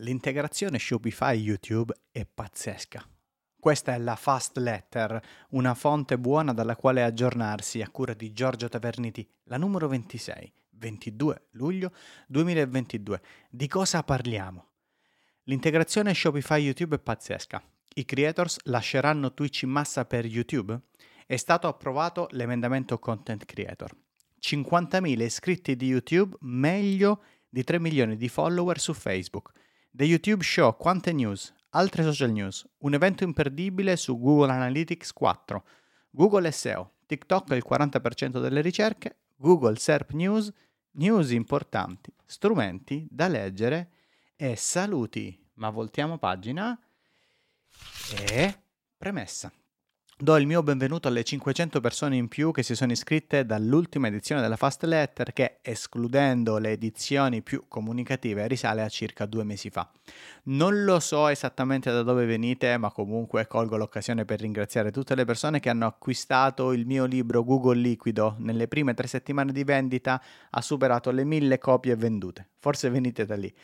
L'integrazione Shopify YouTube è pazzesca. Questa è la Fast Letter, una fonte buona dalla quale aggiornarsi a cura di Giorgio Taverniti, la numero 26, 22 luglio 2022. Di cosa parliamo? L'integrazione Shopify YouTube è pazzesca. I creators lasceranno Twitch in massa per YouTube? È stato approvato l'emendamento Content Creator. 50.000 iscritti di YouTube meglio di 3 milioni di follower su Facebook. The YouTube Show, quante news, altre social news, un evento imperdibile su Google Analytics 4, Google SEO, TikTok il 40% delle ricerche, Google SERP News, news importanti, strumenti da leggere e saluti. Ma voltiamo pagina e premessa. Do il mio benvenuto alle 500 persone in più che si sono iscritte dall'ultima edizione della Fast Letter che, escludendo le edizioni più comunicative, risale a circa due mesi fa. Non lo so esattamente da dove venite, ma comunque colgo l'occasione per ringraziare tutte le persone che hanno acquistato il mio libro Google Liquido. Nelle prime tre settimane di vendita ha superato le mille copie vendute. Forse venite da lì.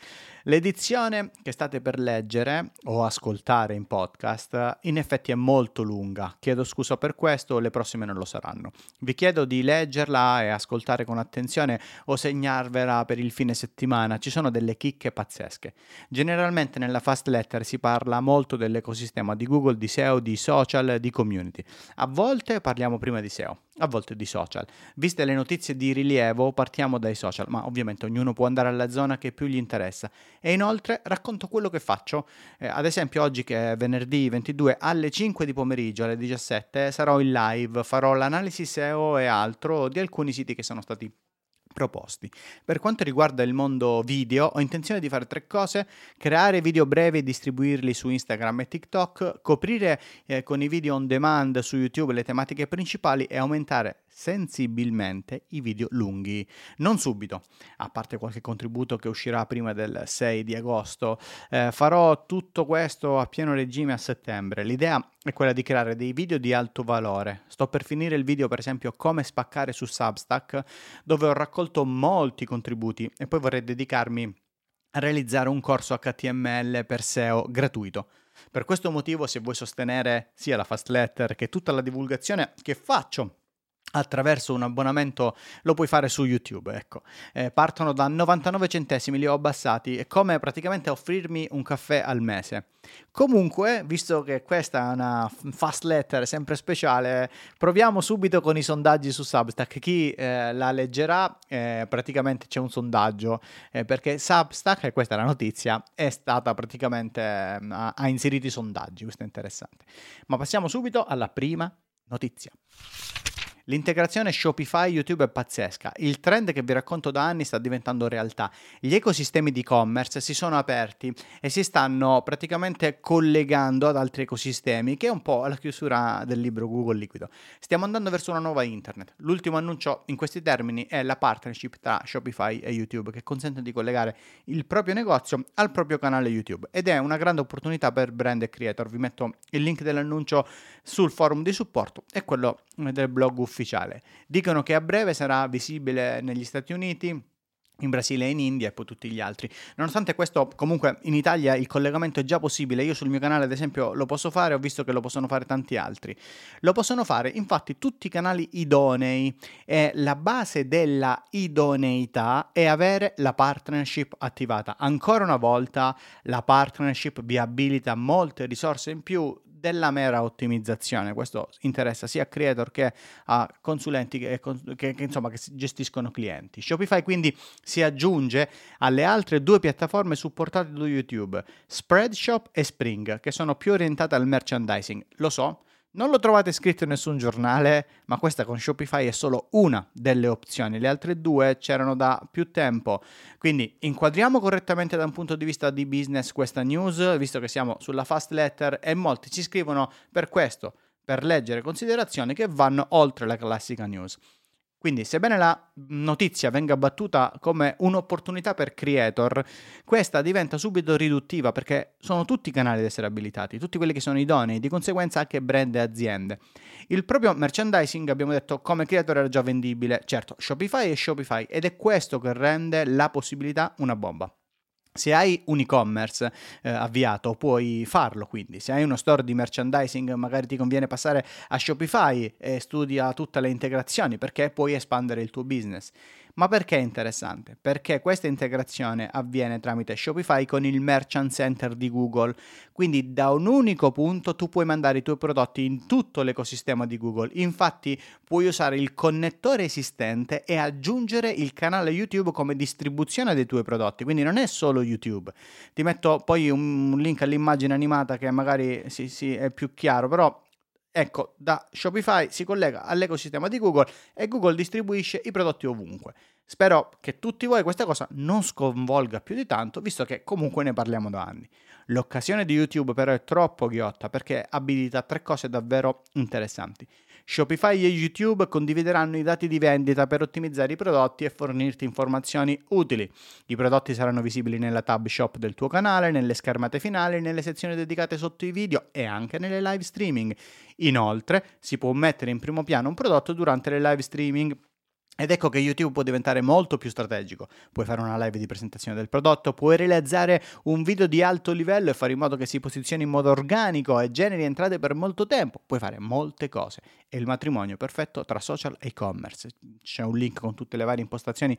L'edizione che state per leggere o ascoltare in podcast in effetti è molto lunga Chiedo scusa per questo, le prossime non lo saranno. Vi chiedo di leggerla e ascoltare con attenzione o segnarvela per il fine settimana, ci sono delle chicche pazzesche. Generalmente nella fast letter si parla molto dell'ecosistema di Google, di SEO, di social, di community. A volte parliamo prima di SEO, a volte di social. Viste le notizie di rilievo, partiamo dai social, ma ovviamente ognuno può andare alla zona che più gli interessa. E inoltre racconto quello che faccio. Eh, ad esempio, oggi che è venerdì 22 alle 5 di pomeriggio, alle 17, sarò in live, farò l'analisi SEO e altro di alcuni siti che sono stati proposti. Per quanto riguarda il mondo video, ho intenzione di fare tre cose: creare video brevi e distribuirli su Instagram e TikTok, coprire eh, con i video on demand su YouTube le tematiche principali e aumentare sensibilmente i video lunghi. Non subito, a parte qualche contributo che uscirà prima del 6 di agosto, eh, farò tutto questo a pieno regime a settembre. L'idea è quella di creare dei video di alto valore. Sto per finire il video, per esempio, come spaccare su Substack, dove ho raccolto molti contributi e poi vorrei dedicarmi a realizzare un corso HTML per SEO gratuito. Per questo motivo, se vuoi sostenere sia la fast letter che tutta la divulgazione che faccio attraverso un abbonamento lo puoi fare su YouTube, ecco. Eh, partono da 99 centesimi, li ho abbassati, è come praticamente offrirmi un caffè al mese. Comunque, visto che questa è una fast letter sempre speciale, proviamo subito con i sondaggi su Substack. Chi eh, la leggerà, eh, praticamente c'è un sondaggio, eh, perché Substack, e questa è la notizia, è stata praticamente, ehm, ha, ha inserito i sondaggi, questo è interessante. Ma passiamo subito alla prima notizia. L'integrazione Shopify YouTube è pazzesca. Il trend che vi racconto da anni sta diventando realtà. Gli ecosistemi di e-commerce si sono aperti e si stanno praticamente collegando ad altri ecosistemi, che è un po' la chiusura del libro Google Liquido. Stiamo andando verso una nuova internet. L'ultimo annuncio in questi termini è la partnership tra Shopify e YouTube, che consente di collegare il proprio negozio al proprio canale YouTube ed è una grande opportunità per brand e creator. Vi metto il link dell'annuncio sul forum di supporto e quello del blog ufficiale. Dicono che a breve sarà visibile negli Stati Uniti, in Brasile e in India e poi tutti gli altri. Nonostante questo, comunque in Italia il collegamento è già possibile. Io sul mio canale, ad esempio, lo posso fare, ho visto che lo possono fare tanti altri. Lo possono fare, infatti, tutti i canali idonei e la base della idoneità è avere la partnership attivata. Ancora una volta la partnership vi abilita molte risorse in più della mera ottimizzazione. Questo interessa sia a creator che a consulenti che, che, che, insomma, che gestiscono clienti. Shopify quindi si aggiunge alle altre due piattaforme supportate da YouTube, Spreadshop e Spring, che sono più orientate al merchandising. Lo so, non lo trovate scritto in nessun giornale, ma questa con Shopify è solo una delle opzioni, le altre due c'erano da più tempo. Quindi inquadriamo correttamente da un punto di vista di business questa news, visto che siamo sulla fast letter e molti ci scrivono per questo, per leggere considerazioni che vanno oltre la classica news. Quindi, sebbene la notizia venga battuta come un'opportunità per creator, questa diventa subito riduttiva perché sono tutti i canali ad essere abilitati, tutti quelli che sono idonei, di conseguenza anche brand e aziende. Il proprio merchandising, abbiamo detto, come creator era già vendibile, certo, Shopify è Shopify ed è questo che rende la possibilità una bomba. Se hai un e-commerce eh, avviato, puoi farlo quindi. Se hai uno store di merchandising, magari ti conviene passare a Shopify e studia tutte le integrazioni perché puoi espandere il tuo business. Ma perché è interessante? Perché questa integrazione avviene tramite Shopify con il Merchant Center di Google. Quindi da un unico punto tu puoi mandare i tuoi prodotti in tutto l'ecosistema di Google. Infatti puoi usare il connettore esistente e aggiungere il canale YouTube come distribuzione dei tuoi prodotti. Quindi non è solo YouTube. Ti metto poi un link all'immagine animata che magari sì, sì, è più chiaro, però Ecco, da Shopify si collega all'ecosistema di Google e Google distribuisce i prodotti ovunque. Spero che tutti voi questa cosa non sconvolga più di tanto, visto che comunque ne parliamo da anni. L'occasione di YouTube però è troppo ghiotta perché abilita tre cose davvero interessanti. Shopify e YouTube condivideranno i dati di vendita per ottimizzare i prodotti e fornirti informazioni utili. I prodotti saranno visibili nella tab shop del tuo canale, nelle schermate finali, nelle sezioni dedicate sotto i video e anche nelle live streaming. Inoltre, si può mettere in primo piano un prodotto durante le live streaming ed ecco che YouTube può diventare molto più strategico. Puoi fare una live di presentazione del prodotto, puoi realizzare un video di alto livello e fare in modo che si posizioni in modo organico e generi entrate per molto tempo. Puoi fare molte cose. È il matrimonio perfetto tra social e e-commerce. C'è un link con tutte le varie impostazioni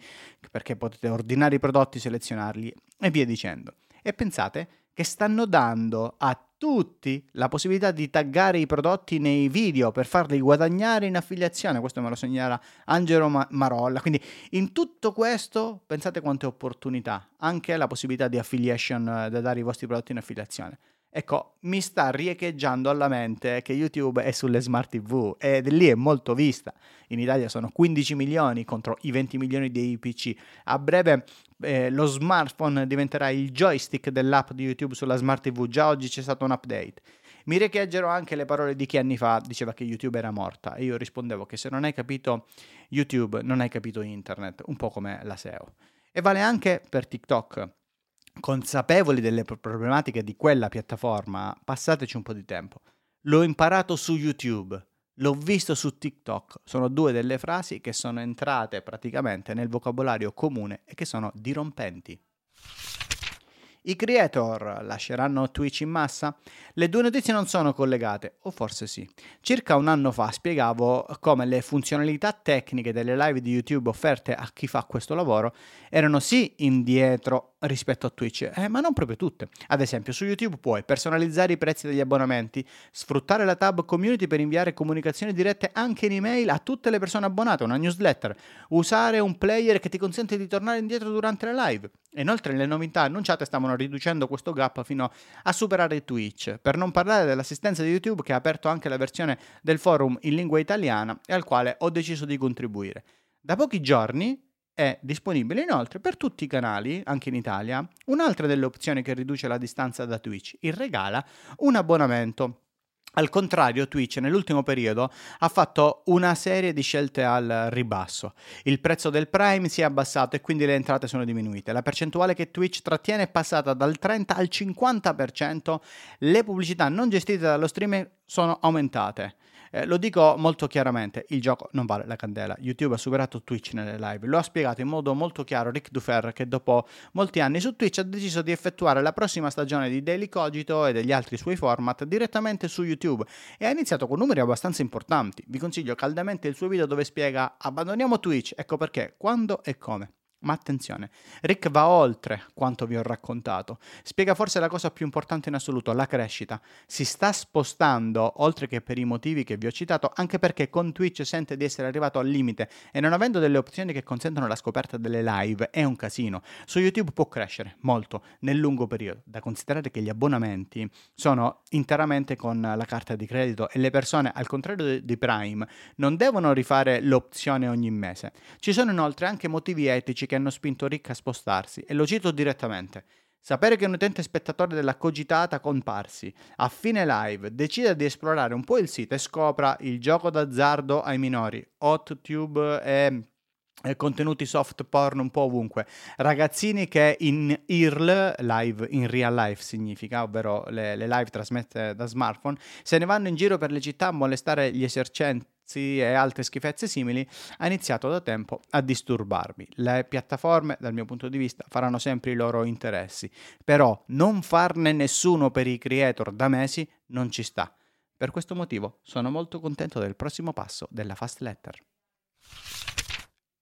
perché potete ordinare i prodotti, selezionarli e via dicendo. E pensate che stanno dando a tutti la possibilità di taggare i prodotti nei video per farli guadagnare in affiliazione. Questo me lo segnala Angelo Marolla. Quindi in tutto questo pensate quante opportunità, anche la possibilità di affiliation da dare i vostri prodotti in affiliazione. Ecco, mi sta riecheggiando alla mente che YouTube è sulle smart TV ed lì è molto vista. In Italia sono 15 milioni contro i 20 milioni dei PC. A breve eh, lo smartphone diventerà il joystick dell'app di YouTube sulla smart TV. Già oggi c'è stato un update. Mi riecheggerò anche le parole di chi anni fa diceva che YouTube era morta e io rispondevo che se non hai capito YouTube non hai capito internet, un po' come la SEO. E vale anche per TikTok consapevoli delle problematiche di quella piattaforma, passateci un po' di tempo. L'ho imparato su YouTube, l'ho visto su TikTok. Sono due delle frasi che sono entrate praticamente nel vocabolario comune e che sono dirompenti. I creator lasceranno Twitch in massa? Le due notizie non sono collegate, o forse sì. Circa un anno fa spiegavo come le funzionalità tecniche delle live di YouTube offerte a chi fa questo lavoro erano sì indietro rispetto a Twitch, eh, ma non proprio tutte. Ad esempio, su YouTube puoi personalizzare i prezzi degli abbonamenti, sfruttare la tab community per inviare comunicazioni dirette anche in email a tutte le persone abbonate, una newsletter, usare un player che ti consente di tornare indietro durante la live. Inoltre le novità annunciate stavano riducendo questo gap fino a superare Twitch, per non parlare dell'assistenza di YouTube che ha aperto anche la versione del forum in lingua italiana e al quale ho deciso di contribuire. Da pochi giorni è disponibile inoltre per tutti i canali, anche in Italia, un'altra delle opzioni che riduce la distanza da Twitch, il regala un abbonamento. Al contrario, Twitch nell'ultimo periodo ha fatto una serie di scelte al ribasso. Il prezzo del Prime si è abbassato e quindi le entrate sono diminuite. La percentuale che Twitch trattiene è passata dal 30 al 50%. Le pubblicità non gestite dallo streamer sono aumentate. Eh, lo dico molto chiaramente, il gioco non vale la candela. YouTube ha superato Twitch nelle live. Lo ha spiegato in modo molto chiaro Rick Dufer che dopo molti anni su Twitch ha deciso di effettuare la prossima stagione di Daily Cogito e degli altri suoi format direttamente su YouTube e ha iniziato con numeri abbastanza importanti. Vi consiglio caldamente il suo video dove spiega abbandoniamo Twitch, ecco perché, quando e come. Ma attenzione, Rick va oltre quanto vi ho raccontato. Spiega forse la cosa più importante in assoluto, la crescita. Si sta spostando, oltre che per i motivi che vi ho citato, anche perché con Twitch sente di essere arrivato al limite e non avendo delle opzioni che consentono la scoperta delle live è un casino. Su YouTube può crescere molto nel lungo periodo, da considerare che gli abbonamenti sono interamente con la carta di credito e le persone, al contrario di Prime, non devono rifare l'opzione ogni mese. Ci sono inoltre anche motivi etici che che hanno spinto Rick a spostarsi, e lo cito direttamente. Sapere che un utente spettatore della cogitata comparsi a fine live decida di esplorare un po' il sito e scopra il gioco d'azzardo ai minori, hot tube e contenuti soft porn un po' ovunque. Ragazzini che in IRL, live in real life significa, ovvero le, le live trasmesse da smartphone, se ne vanno in giro per le città a molestare gli esercenti prezzi e altre schifezze simili, ha iniziato da tempo a disturbarmi. Le piattaforme, dal mio punto di vista, faranno sempre i loro interessi, però non farne nessuno per i creator da mesi non ci sta. Per questo motivo sono molto contento del prossimo passo della Fast Letter.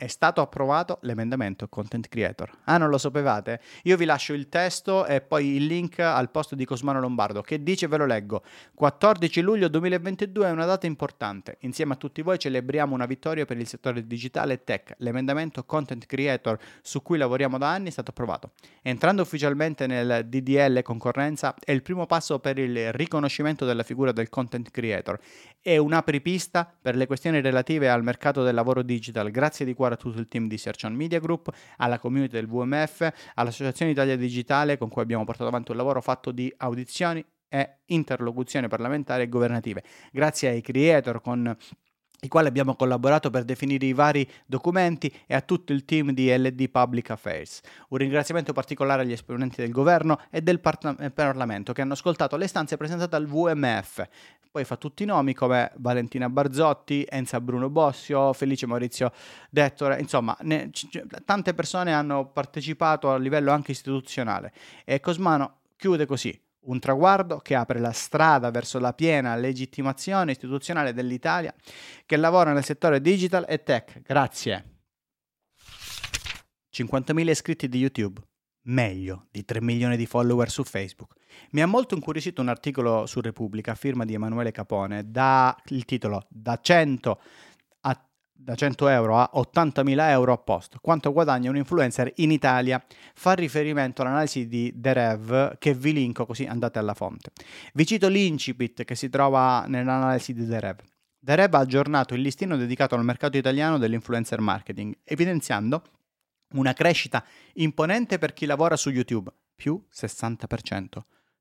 È stato approvato l'emendamento Content Creator. Ah, non lo sapevate? Io vi lascio il testo e poi il link al post di Cosmano Lombardo che dice, ve lo leggo, 14 luglio 2022 è una data importante. Insieme a tutti voi celebriamo una vittoria per il settore digitale e tech. L'emendamento Content Creator su cui lavoriamo da anni è stato approvato. Entrando ufficialmente nel DDL concorrenza è il primo passo per il riconoscimento della figura del Content Creator. È un'apripista per le questioni relative al mercato del lavoro digital. Grazie di cuore a tutto il team di Search on Media Group, alla community del VMF, all'Associazione Italia Digitale con cui abbiamo portato avanti un lavoro fatto di audizioni e interlocuzioni parlamentari e governative. Grazie ai creator con i quali abbiamo collaborato per definire i vari documenti e a tutto il team di LD Public Affairs. Un ringraziamento particolare agli esponenti del governo e del eh, Parlamento che hanno ascoltato le istanze presentate al VMF. Poi fa tutti i nomi come Valentina Barzotti, Enza Bruno Bossio, Felice Maurizio Dettore, insomma, ne, c- tante persone hanno partecipato a livello anche istituzionale e Cosmano chiude così. Un traguardo che apre la strada verso la piena legittimazione istituzionale dell'Italia che lavora nel settore digital e tech. Grazie. 50.000 iscritti di YouTube, meglio di 3 milioni di follower su Facebook. Mi ha molto incuriosito un articolo su Repubblica a firma di Emanuele Capone da il titolo Da 100 da 100 euro a 80.000 euro a posto. Quanto guadagna un influencer in Italia? Fa riferimento all'analisi di The Rev che vi linko così andate alla fonte. Vi cito l'incipit che si trova nell'analisi di The Rev. The Rev ha aggiornato il listino dedicato al mercato italiano dell'influencer marketing, evidenziando una crescita imponente per chi lavora su YouTube, più 60%,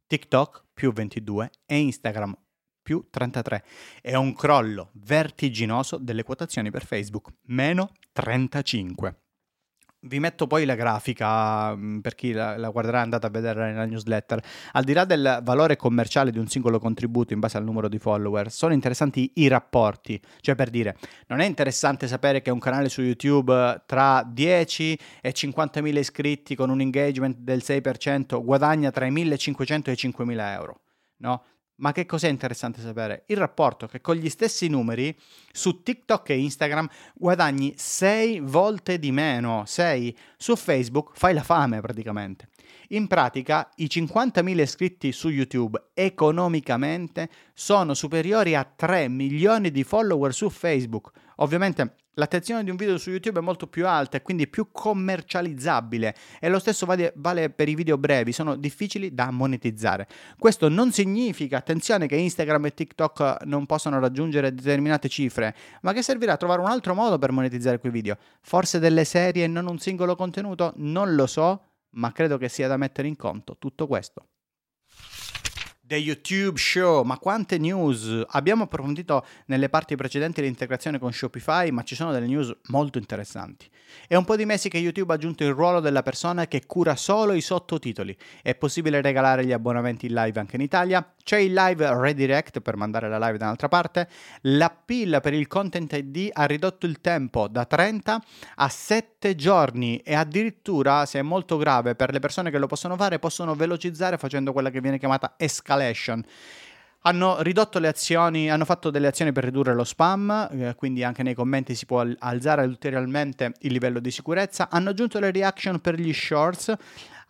TikTok più 22% e Instagram più 33 e un crollo vertiginoso delle quotazioni per Facebook, meno 35. Vi metto poi la grafica mm, per chi la, la, guarderà andate a vedere nella newsletter. Al di là del valore commerciale di un singolo contributo in base al numero di follower, sono interessanti i rapporti. Cioè per dire, non è interessante sapere che un canale su YouTube tra 10 e 50.000 iscritti con un engagement del 6% guadagna tra i 1.500 e i 5.000 euro. No? Ma che cos'è interessante sapere? Il rapporto che con gli stessi numeri su TikTok e Instagram guadagni 6 volte di meno, 6. Su Facebook fai la fame praticamente. In pratica i 50.000 iscritti su YouTube economicamente sono superiori a 3 milioni di follower su Facebook. Ovviamente l'attenzione di un video su YouTube è molto più alta e quindi più commercializzabile e lo stesso vale, per i video brevi, sono difficili da monetizzare. Questo non significa, attenzione, che Instagram e TikTok non possano raggiungere determinate cifre, ma che servirà a trovare un altro modo per monetizzare quei video. Forse delle serie e non un singolo contenuto? Non lo so, ma credo che sia da mettere in conto tutto questo. The YouTube Show, ma quante news! Abbiamo approfondito nelle parti precedenti l'integrazione con Shopify, ma ci sono delle news molto interessanti. È un po' di mesi che YouTube ha aggiunto il ruolo della persona che cura solo i sottotitoli. È possibile regalare gli abbonamenti in live anche in Italia. C'è il live redirect per mandare la live da un'altra parte. L'appeal per il Content ID ha ridotto il tempo da 30 a 7 giorni e addirittura, se è molto grave, per le persone che lo possono fare, possono velocizzare facendo quella che viene chiamata escalation escalation. Hanno ridotto le azioni, hanno fatto delle azioni per ridurre lo spam, eh, quindi anche nei commenti si può alzare ulteriormente il livello di sicurezza. Hanno aggiunto le reaction per gli shorts.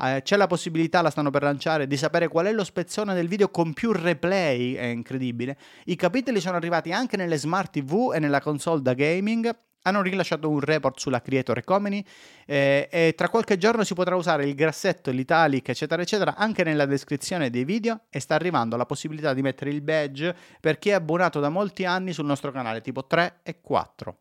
Eh, c'è la possibilità, la stanno per lanciare, di sapere qual è lo spezzone del video con più replay, è incredibile. I capitoli sono arrivati anche nelle smart TV e nella console da gaming hanno rilasciato un report sulla Creator Economy eh, e tra qualche giorno si potrà usare il grassetto, l'italic, eccetera, eccetera, anche nella descrizione dei video e sta arrivando la possibilità di mettere il badge per chi è abbonato da molti anni sul nostro canale, tipo 3 e 4.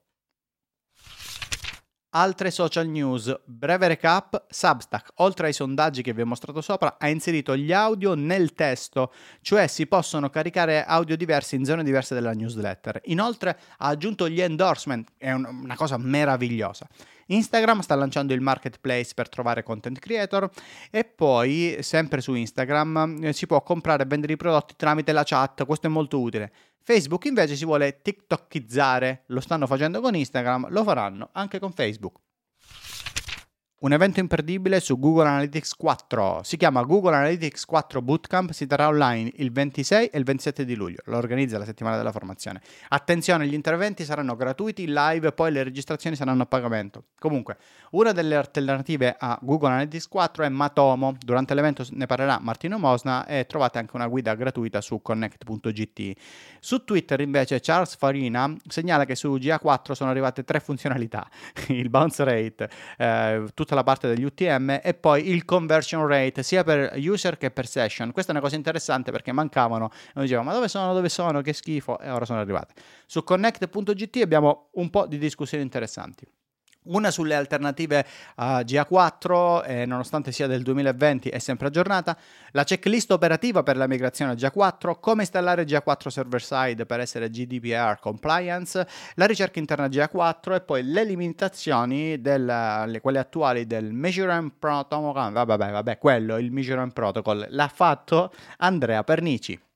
Altre social news, breve recap, Substack, oltre ai sondaggi che vi ho mostrato sopra, ha inserito gli audio nel testo, cioè si possono caricare audio diversi in zone diverse della newsletter. Inoltre ha aggiunto gli endorsement, è un, una cosa meravigliosa. Instagram sta lanciando il marketplace per trovare content creator e poi sempre su Instagram eh, si può comprare e vendere i prodotti tramite la chat, questo è molto utile. Facebook invece si vuole TikTokizzare, lo stanno facendo con Instagram, lo faranno anche con Facebook. Un evento imperdibile su Google Analytics 4. Si chiama Google Analytics 4 Bootcamp, si terrà online il 26 e il 27 di luglio. Lo organizza la settimana della formazione. Attenzione, gli interventi saranno gratuiti, live, poi le registrazioni saranno a pagamento. Comunque, una delle alternative a Google Analytics 4 è Matomo. Durante l'evento ne parlerà Martino Mosna e trovate anche una guida gratuita su connect.gt. Su Twitter invece Charles Farina segnala che su GA4 sono arrivate tre funzionalità. il bounce rate, eh, tutta la parte degli UTM e poi il conversion rate sia per user che per session. Questa è una cosa interessante perché mancavano e noi dicevamo ma dove sono, dove sono, che schifo e ora sono arrivate. Su connect.gt abbiamo un po' di discussioni interessanti. Una sulle alternative a GA4, eh, nonostante sia del 2020, è sempre aggiornata. La checklist operativa per la migrazione a GA4, come installare GA4 server side per essere GDPR compliance, la ricerca interna GA4 e poi le limitazioni, del, quelle attuali del Measurement Protocol. Vabbè, vabbè, quello, il Measurement Protocol, l'ha fatto Andrea Pernici.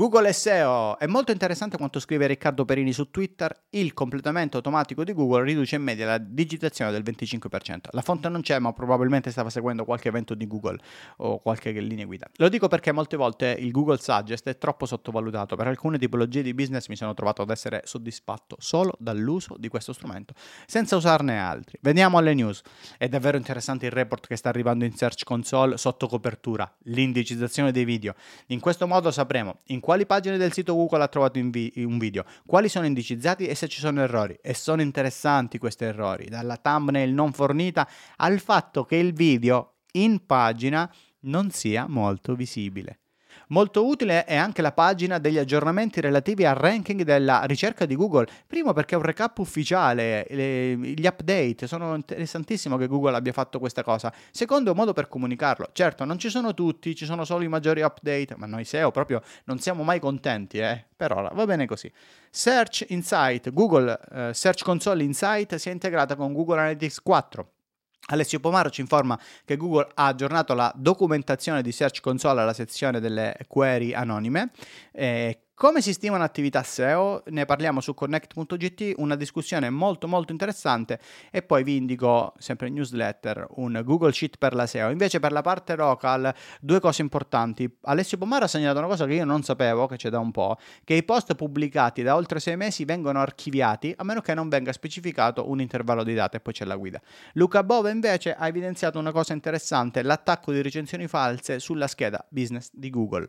Google SEO. È molto interessante quanto scrive Riccardo Perini su Twitter. Il completamento automatico di Google riduce in media la digitazione del 25%. La fonte non c'è, ma probabilmente stava seguendo qualche evento di Google o qualche linea guida. Lo dico perché molte volte il Google Suggest è troppo sottovalutato. Per alcune tipologie di business mi sono trovato ad essere soddisfatto solo dall'uso di questo strumento, senza usarne altri. Veniamo alle news. È davvero interessante il report che sta arrivando in Search Console sotto copertura, l'indicizzazione dei video. In questo modo sapremo in in quali pagine del sito Google ha trovato vi- un video, quali sono indicizzati e se ci sono errori. E sono interessanti questi errori, dalla thumbnail non fornita al fatto che il video in pagina non sia molto visibile. Molto utile è anche la pagina degli aggiornamenti relativi al ranking della ricerca di Google. Primo perché è un recap ufficiale, le, gli update, sono interessantissimo che Google abbia fatto questa cosa. Secondo, un modo per comunicarlo. Certo, non ci sono tutti, ci sono solo i maggiori update, ma noi SEO proprio non siamo mai contenti, eh? Per ora va bene così. Search Insight, Google eh, Search Console Insight si è integrata con Google Analytics 4 Alessio Pomaro ci informa che Google ha aggiornato la documentazione di Search Console alla sezione delle query anonime. Eh, come si stima un'attività SEO? Ne parliamo su connect.gt, una discussione molto molto interessante e poi vi indico sempre in newsletter un Google Sheet per la SEO. Invece per la parte local due cose importanti. Alessio Pomara ha segnalato una cosa che io non sapevo, che c'è da un po', che i post pubblicati da oltre sei mesi vengono archiviati a meno che non venga specificato un intervallo di data e poi c'è la guida. Luca Bove invece ha evidenziato una cosa interessante, l'attacco di recensioni false sulla scheda business di Google.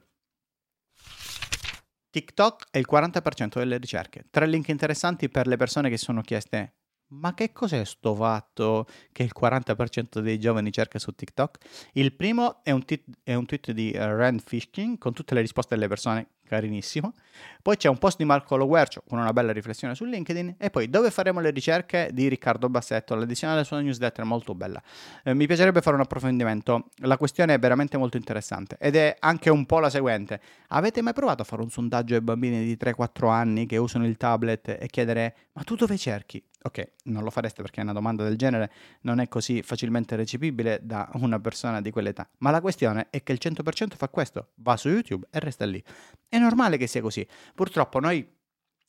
TikTok è il 40% delle ricerche. Tre link interessanti per le persone che sono chieste ma che cos'è sto fatto che il 40% dei giovani cerca su TikTok? Il primo è un, tit- è un tweet di Rand Fishking con tutte le risposte delle persone carinissimo. Poi c'è un post di Marco Loguercio con una bella riflessione su LinkedIn e poi dove faremo le ricerche di Riccardo Bassetto, l'edizione della sua newsletter è molto bella. Eh, mi piacerebbe fare un approfondimento, la questione è veramente molto interessante ed è anche un po' la seguente. Avete mai provato a fare un sondaggio ai bambini di 3-4 anni che usano il tablet e chiedere ma tu dove cerchi? Ok, non lo fareste perché una domanda del genere non è così facilmente recepibile da una persona di quell'età, ma la questione è che il 100% fa questo, va su YouTube e resta lì. È normale che sia così. Purtroppo noi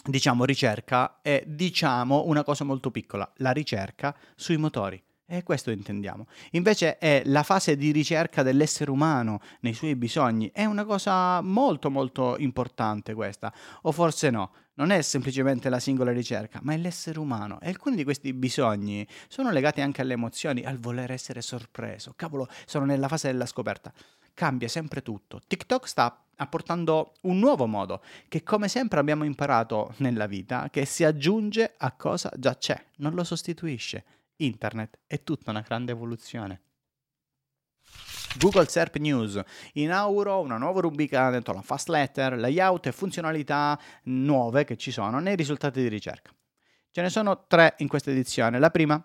diciamo ricerca e diciamo una cosa molto piccola, la ricerca sui motori. E questo intendiamo. Invece è la fase di ricerca dell'essere umano nei suoi bisogni. È una cosa molto molto importante questa. O forse no. Non è semplicemente la singola ricerca, ma è l'essere umano. E alcuni di questi bisogni sono legati anche alle emozioni, al voler essere sorpreso. Cavolo, sono nella fase della scoperta. Cambia sempre tutto. TikTok sta apportando un nuovo modo che come sempre abbiamo imparato nella vita, che si aggiunge a cosa già c'è, non lo sostituisce internet è tutta una grande evoluzione. Google SERP News inauguro una nuova rubrica dentro la Fast Letter, layout e funzionalità nuove che ci sono nei risultati di ricerca. Ce ne sono tre in questa edizione. La prima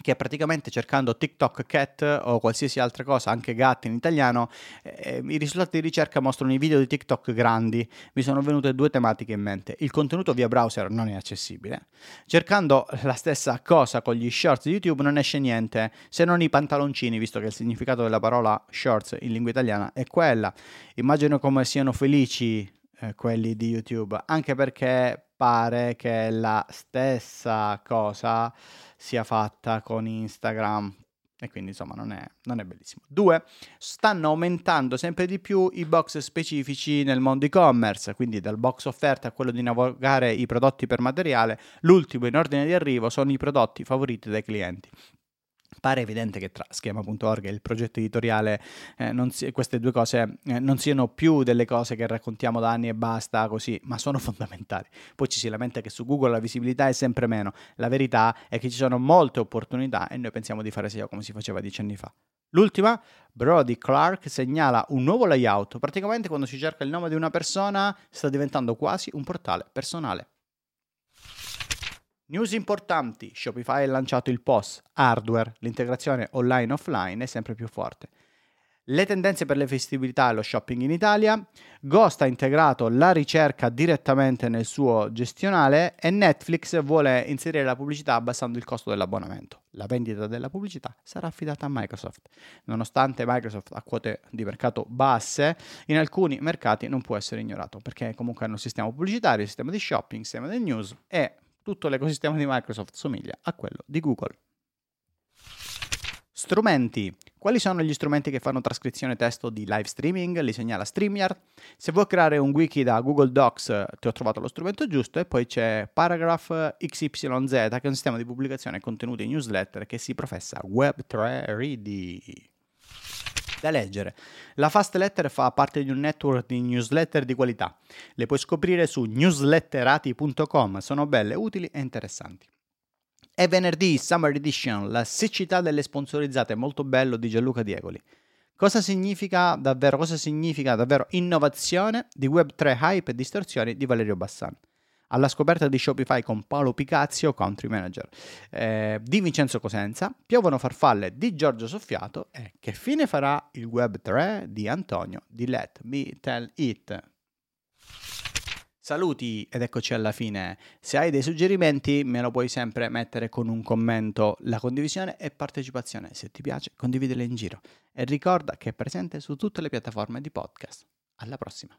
che praticamente cercando TikTok cat o qualsiasi altra cosa, anche gat in italiano, eh, i risultati di ricerca mostrano i video di TikTok grandi. Mi sono venute due tematiche in mente. Il contenuto via browser non è accessibile. Cercando la stessa cosa con gli shorts di YouTube non esce niente, se non i pantaloncini, visto che il significato della parola shorts in lingua italiana è quella. Immagino come siano felici eh, quelli di YouTube, anche perché pare che la stessa cosa sia fatta con Instagram. E quindi insomma non è, non è bellissimo. Due, stanno aumentando sempre di più i box specifici nel mondo e-commerce, quindi dal box offerta a quello di navigare i prodotti per materiale, l'ultimo in ordine di arrivo sono i prodotti favoriti dai clienti. Pare evidente che tra schema.org e il progetto editoriale eh, si, queste due cose eh, non siano più delle cose che raccontiamo da anni e basta così, ma sono fondamentali. Poi ci si lamenta che su Google la visibilità è sempre meno. La verità è che ci sono molte opportunità e noi pensiamo di fare SEO come si faceva dieci anni fa. L'ultima, Brody Clark segnala un nuovo layout. Praticamente quando si cerca il nome di una persona sta diventando quasi un portale personale. News importanti, Shopify ha lanciato il POS, hardware, l'integrazione online e offline è sempre più forte. Le tendenze per le festività e lo shopping in Italia, Ghost ha integrato la ricerca direttamente nel suo gestionale e Netflix vuole inserire la pubblicità abbassando il costo dell'abbonamento. La vendita della pubblicità sarà affidata a Microsoft. Nonostante Microsoft ha quote di mercato basse, in alcuni mercati non può essere ignorato perché comunque hanno un sistema pubblicitario, un sistema di shopping, un sistema di news e tutto l'ecosistema di Microsoft somiglia a quello di Google. Strumenti. Quali sono gli strumenti che fanno trascrizione testo di live streaming? Li segnala StreamYard. Se vuoi creare un wiki da Google Docs, ti ho trovato lo strumento giusto. E poi c'è Paragraph XYZ, che è un sistema di pubblicazione contenuti in newsletter che si professa Web3 Ready da leggere. La Fast Letter fa parte di un network di newsletter di qualità. Le puoi scoprire su newsletterati.com, sono belle, utili e interessanti. È venerdì, Summer Edition, la siccità delle sponsorizzate, molto bello di Gianluca Diegoli. Cosa significa davvero, cosa significa davvero innovazione di Web3 hype e distorsioni di Valerio Bassan? Alla scoperta di Shopify con Paolo Picazio, country manager, eh, di Vincenzo Cosenza, piovono farfalle di Giorgio Soffiato e che fine farà il Web 3 di Antonio di Let Me Tell It. Saluti ed eccoci alla fine. Se hai dei suggerimenti me lo puoi sempre mettere con un commento. La condivisione e partecipazione, se ti piace, condividele in giro. E ricorda che è presente su tutte le piattaforme di podcast. Alla prossima.